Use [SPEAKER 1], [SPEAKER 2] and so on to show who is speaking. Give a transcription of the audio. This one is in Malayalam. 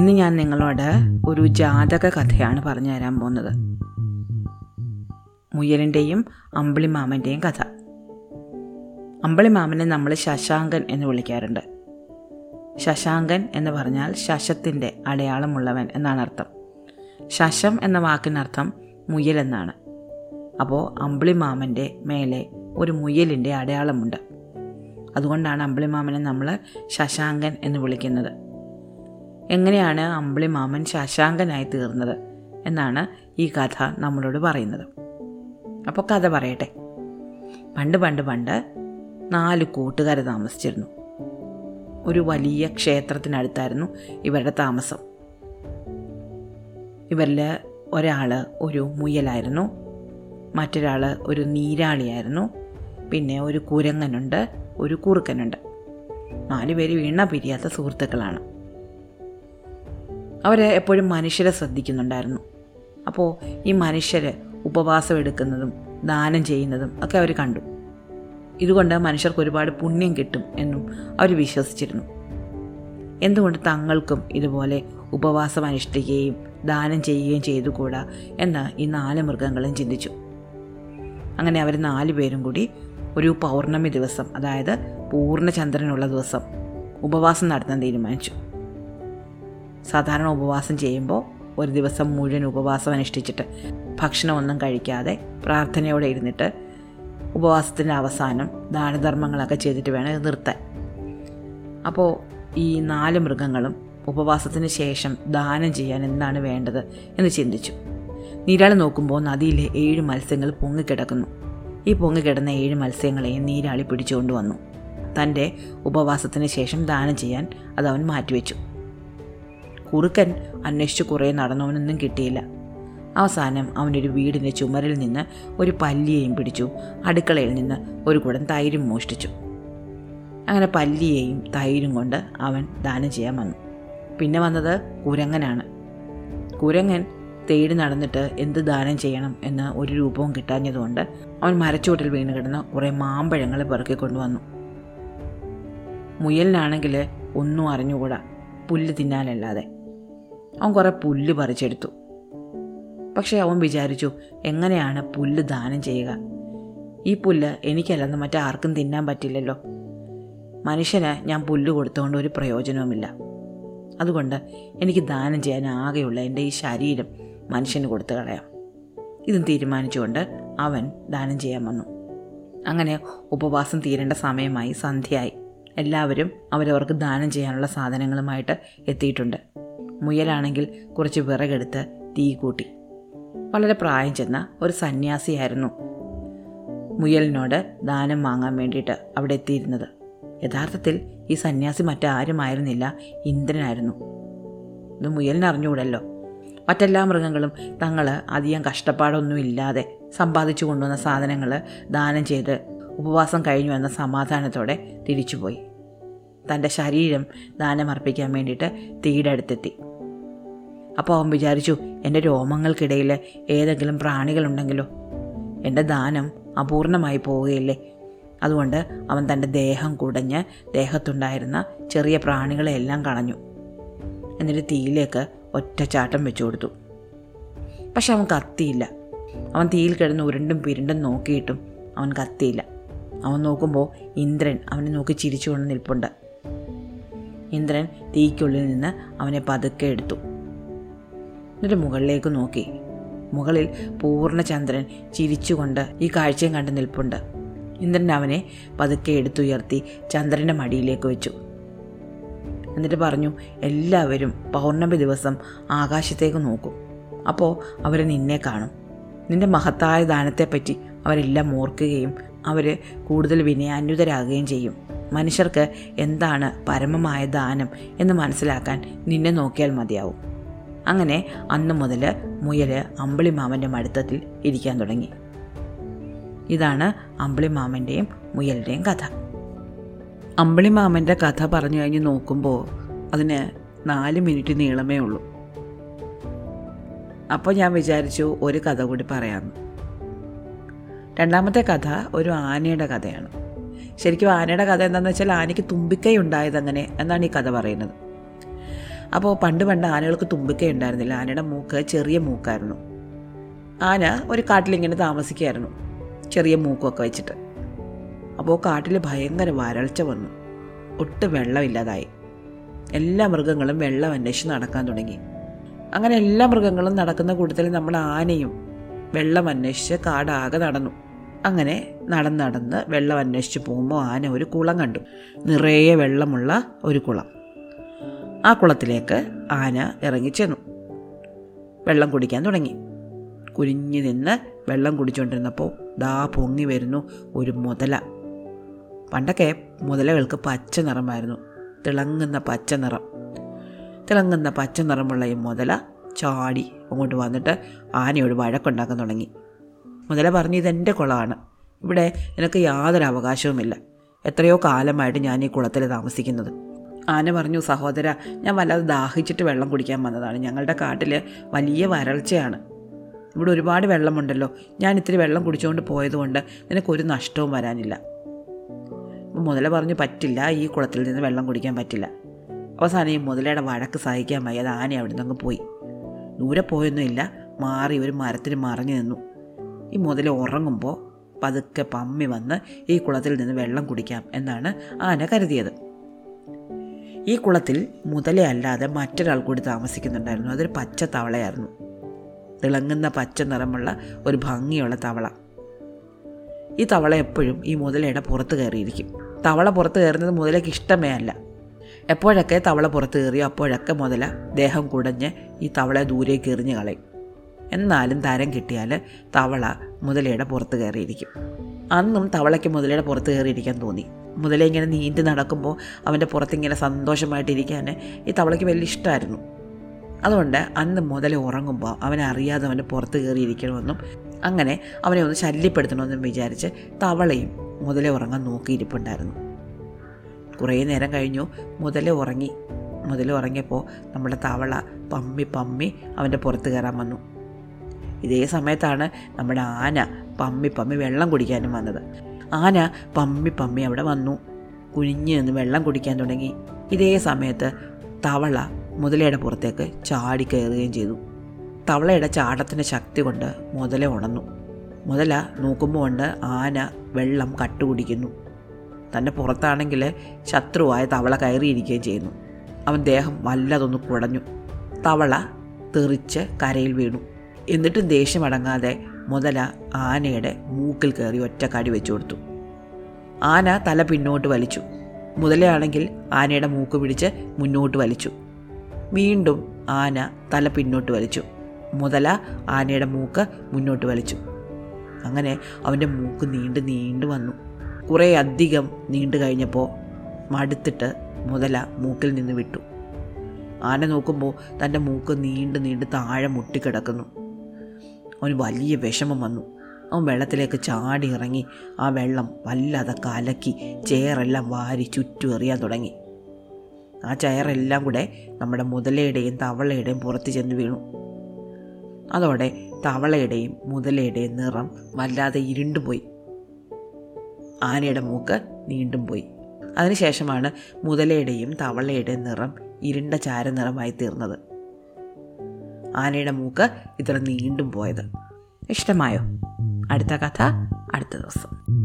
[SPEAKER 1] ഇന്ന് ഞാൻ നിങ്ങളോട് ഒരു ജാതക കഥയാണ് പറഞ്ഞു തരാൻ പോകുന്നത്. മുയലിന്റെയും അമ്പിളിമാമന്റെയും കഥ. അമ്പിളിമാമനെ നമ്മൾ ശശാങ്കൻ എന്ന് വിളിക്കാറുണ്ട്. ശശാങ്കൻ എന്ന് പറഞ്ഞാൽ ശശത്തിന്റെ അടയാളമുള്ളവൻ എന്നാണ് അർത്ഥം. ശശം എന്ന വാക്കിനർത്ഥം മുയൽ എന്നാണ്. അപ്പോൾ അമ്പിളിമാമന്റെ മേലെ ഒരു മുയലിന്റെ അടയാളമുണ്ട്. അതുകൊണ്ടാണ് അമ്പിളിമാമനെ നമ്മൾ ശശാങ്കൻ എന്ന് വിളിക്കുന്നത്. എങ്ങനെയാണ് അമ്പിളിമാമൻ ശശാങ്കനായി തീർന്നത് എന്നാണ് ഈ കഥ നമ്മളോട് പറയുന്നത്. അപ്പോൾ കഥ പറയട്ടെ. പണ്ട് പണ്ട് പണ്ട് നാല് കൂട്ടുകാർ താമസിച്ചിരുന്നു. ഒരു വലിയ ക്ഷേത്രത്തിനടുത്തായിരുന്നു ഇവരുടെ താമസം. ഇവരിൽ ഒരാൾ ഒരു മുയലായിരുന്നു. മറ്റൊരാൾ ഒരു നീരാളിയായിരുന്നു. പിന്നെ ഒരു കുരങ്ങനുണ്ട് ഒരു കുറുക്കനുണ്ട്. നാലുപേര് വീണ പിരിയാത്ത സുഹൃത്തുക്കളാണ്. അവർ എപ്പോഴും മനുഷ്യരെ ശ്രദ്ധിക്കുന്നുണ്ടായിരുന്നു. അപ്പോൾ ഈ മനുഷ്യർ ഉപവാസം എടുക്കുന്നതും ദാനം ചെയ്യുന്നതും ഒക്കെ അവർ കണ്ടു. ഇതുകൊണ്ട് മനുഷ്യർക്ക് ഒരുപാട് പുണ്യം കിട്ടും എന്നും അവർ വിശ്വസിച്ചിരുന്നു. എന്തുകൊണ്ട് തങ്ങൾക്കും ഇതുപോലെ ഉപവാസം അനുഷ്ഠിക്കുകയും ദാനം ചെയ്യുകയും ചെയ്തുകൂടാ എന്ന് ഈ നാല് മൃഗങ്ങളും ചിന്തിച്ചു. അങ്ങനെ അവർ നാല് പേരും കൂടി ഒരു പൗർണമി ദിവസം അതായത് പൂർണചന്ദ്രനുള്ള ദിവസം ഉപവാസം നടത്താൻ തീരുമാനിച്ചു. സാധാരണ ഉപവാസം ചെയ്യുമ്പോൾ ഒരു ദിവസം മുഴുവൻ ഉപവാസം അനുഷ്ഠിച്ചിട്ട് ഭക്ഷണമൊന്നും കഴിക്കാതെ പ്രാർത്ഥനയോടെ ഇരുന്നിട്ട് ഉപവാസത്തിന്റെ അവസാനം ദാനധർമ്മങ്ങളൊക്കെ ചെയ്തിട്ട് വേണം ഇത് നിർത്താൻ. അപ്പോൾ ഈ നാല് മൃഗങ്ങളും ഉപവാസത്തിന് ശേഷം ദാനം ചെയ്യാൻ എന്താണ് വേണ്ടത് എന്ന് ചിന്തിച്ചു. നീരാളി നോക്കുമ്പോൾ നദിയിലെ ഏഴ് മത്സ്യങ്ങൾ പൊങ്ങിക്കിടക്കുന്നു. ഈ പൊങ്ങിക്കിടന്ന ഏഴ് മത്സ്യങ്ങളെയും നീരാളി പിടിച്ചുകൊണ്ട് വന്നു. തന്റെ ഉപവാസത്തിന് ശേഷം ദാനം ചെയ്യാൻ അത് അവൻ മാറ്റിവെച്ചു. കുറുക്കൻ അന്വേഷിച്ച് കുറേ നടന്നവനൊന്നും കിട്ടിയില്ല. അവസാനം അവനൊരു വീടിന്റെ ചുമരിൽ നിന്ന് ഒരു പല്ലിയെയും പിടിച്ചു. അടുക്കളയിൽ നിന്ന് ഒരു കുടം തൈരും മോഷ്ടിച്ചു. അങ്ങനെ പല്ലിയെയും തൈരും കൊണ്ട് അവൻ ദാനം ചെയ്യാൻ വന്നു. പിന്നെ വന്നത് കുരങ്ങനാണ്. കുരങ്ങൻ തേടി നടന്നിട്ട് എന്ത് ദാനം ചെയ്യണം എന്ന് ഒരു രൂപവും കിട്ടാഞ്ഞതുകൊണ്ട് അവൻ മരച്ചോട്ടിൽ വീണ് കിടന്ന് കുറേ മാമ്പഴങ്ങൾ പെറുക്കിക്കൊണ്ടുവന്നു മുയലിനാണെങ്കിൽ ഒന്നും അറിഞ്ഞുകൂടാ. പുല്ല് തിന്നാനല്ലാതെ. അവൻ കുറേ പുല്ല് പറിച്ചെടുത്തു. പക്ഷേ അവൻ വിചാരിച്ചു എങ്ങനെയാണ് പുല്ല് ദാനം ചെയ്യുക? ഈ പുല്ല് എനിക്കല്ലെന്ന് മറ്റാർക്കും തിന്നാൻ പറ്റില്ലല്ലോ. മനുഷ്യന് ഞാൻ പുല്ല് കൊടുത്തുകൊണ്ട് ഒരു പ്രയോജനവുമില്ല. അതുകൊണ്ട് എനിക്ക് ദാനം ചെയ്യാൻ ആകെയുള്ള എന്റെ ഈ ശരീരം മനുഷ്യന് കൊടുത്തു കളയാം. ഇതും തീരുമാനിച്ചുകൊണ്ട് അവൻ ദാനം ചെയ്യാൻ വന്നു. അങ്ങനെ ഉപവാസം തീരേണ്ട സമയമായി സന്ധ്യയായി. എല്ലാവരും അവരവർക്ക് ദാനം ചെയ്യാനുള്ള സാധനങ്ങളുമായിട്ട് എത്തിയിട്ടുണ്ട്. മുയലാണെങ്കിൽ കുറച്ച് വിറകെടുത്ത് തീ കൂട്ടി. വളരെ പ്രായം ചെന്ന ഒരു സന്യാസിയായിരുന്നു. മുയലിനോട് ദാനം വാങ്ങാൻ വേണ്ടിയിട്ട് അവിടെ എത്തിയിരുന്നത്. യഥാർത്ഥത്തിൽ ഈ സന്യാസി മറ്റാരുമായിരുന്നില്ല ഇന്ദ്രനായിരുന്നു. ഇത് മുയലിനറിഞ്ഞുകൂടല്ലോ മറ്റെല്ലാ മൃഗങ്ങളും തങ്ങൾ അധികം കഷ്ടപ്പാടൊന്നുമില്ലാതെ സമ്പാദിച്ചു കൊണ്ടുവന്ന സാധനങ്ങൾ ദാനം ചെയ്ത് ഉപവാസം കഴിഞ്ഞു എന്ന സമാധാനത്തോടെ തിരിച്ചുപോയി. തന്റെ ശരീരം ദാനമർപ്പിക്കാൻ വേണ്ടിയിട്ട് തീയുടെ അടുത്തെത്തി. അപ്പോൾ അവൻ വിചാരിച്ചു എന്റെ രോമങ്ങൾക്കിടയിൽ ഏതെങ്കിലും പ്രാണികളുണ്ടെങ്കിലോ? എന്റെ ദാനം അപൂർണമായി പോവുകയില്ലേ? അതുകൊണ്ട് അവൻ തന്റെ ദേഹം കുടഞ്ഞ് ദേഹത്തുണ്ടായിരുന്ന ചെറിയ പ്രാണികളെയെല്ലാം കളഞ്ഞു. എന്നിട്ട് തീയിലേക്ക് ഒറ്റച്ചാട്ടം വെച്ചു കൊടുത്തു. പക്ഷെ അവൻ കത്തിയില്ല. അവൻ തീയിൽ കിടന്ന് ഉരുണ്ടും പിരുണ്ടും നോക്കിയിട്ടും അവൻ കത്തിയില്ല. അവൻ നോക്കുമ്പോൾ ഇന്ദ്രൻ അവനെ നോക്കി ചിരിച്ചുകൊണ്ട് നിൽപ്പുണ്ട്. ഇന്ദ്രൻ തീക്കുള്ളിൽ നിന്ന് അവനെ പതുക്കെ എടുത്തു. എന്നിട്ട് മുകളിലേക്ക് നോക്കി. മുകളിൽ പൂർണചന്ദ്രൻ ചിരിച്ചുകൊണ്ട് ഈ കാഴ്ചയും കണ്ട് നിൽപ്പുണ്ട്. ഇന്ദ്രൻ അവനെ പതുക്കെ എടുത്തുയർത്തി ചന്ദ്രന്റെ മടിയിലേക്ക് വെച്ചു. എന്നിട്ട് പറഞ്ഞു എല്ലാവരും പൗർണമി ദിവസം ആകാശത്തേക്ക് നോക്കും. അപ്പോൾ അവർ നിന്നെ കാണും. നിന്റെ മഹത്തായ ദാനത്തെപ്പറ്റി അവരെല്ലാം ഓർക്കുകയും അവർ കൂടുതൽ വിനയാന്വിതരാകുകയും ചെയ്യും. മനുഷ്യർക്ക് എന്താണ് പരമമായ ദാനം എന്ന് മനസ്സിലാക്കാൻ നിന്നെ നോക്കിയാൽ മതിയാവും. അങ്ങനെ അന്നു മുതൽ മുയൽ അമ്പിളിമാമന്റെ മടുത്തത്തിൽ ഇരിക്കാൻ തുടങ്ങി. ഇതാണ് അമ്പിളിമാമന്റെയും മുയലിന്റെയും കഥ. അമ്പിളിമാമന്റെ കഥ പറഞ്ഞു കഴിഞ്ഞ് നോക്കുമ്പോൾ അതിന് നാല് മിനിറ്റ് നീളമേ ഉള്ളൂ. അപ്പോൾ ഞാൻ വിചാരിച്ചു ഒരു കഥ കൂടി പറയാമെന്ന് രണ്ടാമത്തെ കഥ ഒരു ആനയുടെ കഥയാണ്. ശരിക്കും ആനയുടെ കഥ എന്താണെന്ന് വെച്ചാൽ ആനയ്ക്ക് തുമ്പിക്കൈ ഉണ്ടായതങ്ങനെ എന്നാണ് ഈ കഥ പറയുന്നത്. അപ്പോൾ പണ്ട് പണ്ട് ആനകൾക്ക് തുമ്പിക്ക ഉണ്ടായിരുന്നില്ല. ആനയുടെ മൂക്ക് ചെറിയ മൂക്കായിരുന്നു. ആന ഒരു കാട്ടിലിങ്ങനെ താമസിക്കുകയായിരുന്നു. ചെറിയ മൂക്കൊക്കെ വെച്ചിട്ട്. അപ്പോൾ കാട്ടിൽ ഭയങ്കര വരൾച്ച വന്നു. ഒട്ടും വെള്ളമില്ലാതായി. എല്ലാ മൃഗങ്ങളും വെള്ളം അന്വേഷിച്ച് നടക്കാൻ തുടങ്ങി. അങ്ങനെ എല്ലാ മൃഗങ്ങളും നടക്കുന്ന കൂട്ടത്തിൽ നമ്മൾ ആനയും വെള്ളം അന്വേഷിച്ച് കാടാകെ നടന്നു. അങ്ങനെ നടന്ന് നടന്ന് വെള്ളം അന്വേഷിച്ച് പോകുമ്പോൾ ആന ഒരു കുളം കണ്ടു. നിറയെ വെള്ളമുള്ള ഒരു കുളം. ആ കുളത്തിലേക്ക് ആന ഇറങ്ങിച്ചെന്നു വെള്ളം കുടിക്കാൻ തുടങ്ങി. കുനിഞ്ഞു നിന്ന് വെള്ളം കുടിച്ചുകൊണ്ടിരുന്നപ്പോൾ ദാ പൊങ്ങി വരുന്നു ഒരു മുതല. പണ്ടൊക്കെ മുതലകൾക്ക് പച്ച നിറമായിരുന്നു. തിളങ്ങുന്ന പച്ച നിറം. തിളങ്ങുന്ന പച്ച നിറമുള്ള ഈ മുതല ചാടി അങ്ങോട്ട് വന്നിട്ട് ആനയോട് വഴക്കുണ്ടാക്കാൻ തുടങ്ങി. മുതല പറഞ്ഞു ഇതെന്റെ കുളമാണ്. ഇവിടെ എനിക്ക് യാതൊരു അവകാശവുമില്ല. എത്രയോ കാലമായിട്ട് ഞാൻ ഈ കുളത്തിൽ താമസിക്കുന്നത്. ആന പറഞ്ഞു സഹോദര ഞാൻ വല്ലാതെ ദാഹിച്ചിട്ട് വെള്ളം കുടിക്കാൻ വന്നതാണ്. ഞങ്ങളുടെ കാട്ടിൽ വലിയ വരൾച്ചയാണ്. ഇവിടെ ഒരുപാട് വെള്ളമുണ്ടല്ലോ. ഞാൻ ഇത്തിരി വെള്ളം കുടിച്ചുകൊണ്ട് പോയതുകൊണ്ട് നിനക്കൊരു നഷ്ടവും വരാനില്ല. മുതല പറഞ്ഞു പറ്റില്ല ഈ കുളത്തിൽ നിന്ന് വെള്ളം കുടിക്കാൻ പറ്റില്ല. അവസാനം ഈ മുതലയുടെ വഴക്ക് സഹിക്കാൻ വയ്യ അത് ആന അവിടെ നിന്നങ്ങ് പോയി. ദൂരെ പോയൊന്നുമില്ല മാറി ഒരു മരത്തിന് മറഞ്ഞു നിന്നു. ഈ മുതല ഉറങ്ങുമ്പോൾ പതുക്കെ പമ്മി വന്ന് ഈ കുളത്തിൽ നിന്ന് വെള്ളം കുടിക്കാം എന്നാണ് ആന കരുതിയത്. ഈ കുളത്തിൽ മുതലയല്ലാതെ മറ്റൊരാൾ കൂടി താമസിക്കുന്നുണ്ടായിരുന്നു. അതൊരു പച്ച തവളയായിരുന്നു. തിളങ്ങുന്ന പച്ച നിറമുള്ള ഒരു ഭംഗിയുള്ള തവള. ഈ തവള എപ്പോഴും ഈ മുതലയുടെ പുറത്ത് കയറിയിരിക്കും. തവള പുറത്ത് കയറുന്നത് മുതലയ്ക്ക് ഇഷ്ടമേ അല്ല. എപ്പോഴൊക്കെ തവള പുറത്ത് കയറിയോ അപ്പോഴൊക്കെ മുതല ദേഹം കുടഞ്ഞ് ഈ തവളയെ ദൂരേക്ക് എറിഞ്ഞ് കളയും. എന്നാലും തരം കിട്ടിയാൽ തവള മുതലയുടെ പുറത്ത് കയറിയിരിക്കും. അന്നും തവളയ്ക്ക് മുതലയുടെ പുറത്ത് കയറിയിരിക്കാൻ തോന്നി. മുതല ഇങ്ങനെ നീന്തി നടക്കുമ്പോൾ അവന്റെ പുറത്തിങ്ങനെ സന്തോഷമായിട്ടിരിക്കാൻ ഈ തവളയ്ക്ക് വലിയ ഇഷ്ടമായിരുന്നു. അതുകൊണ്ട് അന്ന് മുതല ഉറങ്ങുമ്പോൾ അവനെ അറിയാതെ അവന്റെ പുറത്ത് കയറിയിരിക്കണമെന്നും അങ്ങനെ അവനെ ഒന്ന് ശല്യപ്പെടുത്തണമെന്നും വിചാരിച്ച് തവളയും മുതല ഉറങ്ങാൻ നോക്കിയിരിപ്പുണ്ടായിരുന്നു. കുറേ നേരം കഴിഞ്ഞു മുതല ഉറങ്ങി. മുതല ഉറങ്ങിയപ്പോൾ നമ്മുടെ തവള പമ്മി പമ്മി അവന്റെ പുറത്ത് കയറാൻ വന്നു. ഇതേ സമയത്താണ് നമ്മുടെ ആന പമ്മി പമ്മി വെള്ളം കുടിക്കാനും വന്നത്. ആന പമ്മി പമ്മി അവിടെ വന്നു. കുനിഞ്ഞ് നിന്ന് വെള്ളം കുടിക്കാൻ തുടങ്ങി. ഇതേ സമയത്ത് തവള മുതലയുടെ പുറത്തേക്ക് ചാടി കയറുകയും ചെയ്തു. തവളയുടെ ചാടത്തിന്റെ ശക്തി കൊണ്ട് മുതല ഉണന്നു മുതല നോക്കുമ്പോൾ കൊണ്ട് ആന വെള്ളം കട്ടുകുടിക്കുന്നു തന്റെ പുറത്താണെങ്കിൽ ശത്രുവായ തവള കയറിയിരിക്കുകയും ചെയ്യുന്നു. അവൻ ദേഹം വല്ലതൊന്ന് കുടഞ്ഞു. തവള തെറിച്ച് കരയിൽ വീണു. എന്നിട്ടും ദേഷ്യമടങ്ങാതെ മുതല ആനയുടെ മൂക്കിൽ കയറി ഒറ്റ കടി വെച്ചു കൊടുത്തു. ആന തല പിന്നോട്ട് വലിച്ചു. മുതലയാണെങ്കിൽ ആനയുടെ മൂക്ക് പിടിച്ച് മുന്നോട്ട് വലിച്ചു. വീണ്ടും ആന തല പിന്നോട്ട് വലിച്ചു. മുതല ആനയുടെ മൂക്ക് മുന്നോട്ട് വലിച്ചു. അങ്ങനെ അവന്റെ മൂക്ക് നീണ്ട് നീണ്ടു വന്നു. കുറേ അധികം നീണ്ടു കഴിഞ്ഞപ്പോൾ മടുത്തിട്ട് മുതല മൂക്കിൽ നിന്ന് വിട്ടു. ആന നോക്കുമ്പോൾ തന്റെ മൂക്ക് നീണ്ട് നീണ്ട് താഴെ മുട്ടിക്കിടക്കുന്നു. അവന് വലിയ വിഷമം വന്നു. അവൻ വെള്ളത്തിലേക്ക് ചാടി ഇറങ്ങി ആ വെള്ളം വല്ലാതെ കലക്കി ചെയറെല്ലാം വാരി ചുറ്റും എറിയാൻ തുടങ്ങി. ആ ചെയറെല്ലാം കൂടെ നമ്മുടെ മുതലയുടെയും തവളയുടെയും പുറത്ത് ചെന്ന് വീണു. അതോടെ തവളയുടെയും മുതലയുടെയും നിറം വല്ലാതെ ഇരുണ്ടുപോയി. ആനയുടെ മൂക്ക് നീണ്ടും പോയി. അതിനുശേഷമാണ് മുതലയുടെയും തവളയുടെയും നിറം ഇരുണ്ട ചാരനിറമായി തീർന്നത്. ആനയുടെ മൂക്ക് ഇത്ര നീണ്ടും പോയത്. ഇഷ്ടമായോ? അടുത്ത കഥ അടുത്ത ദിവസം.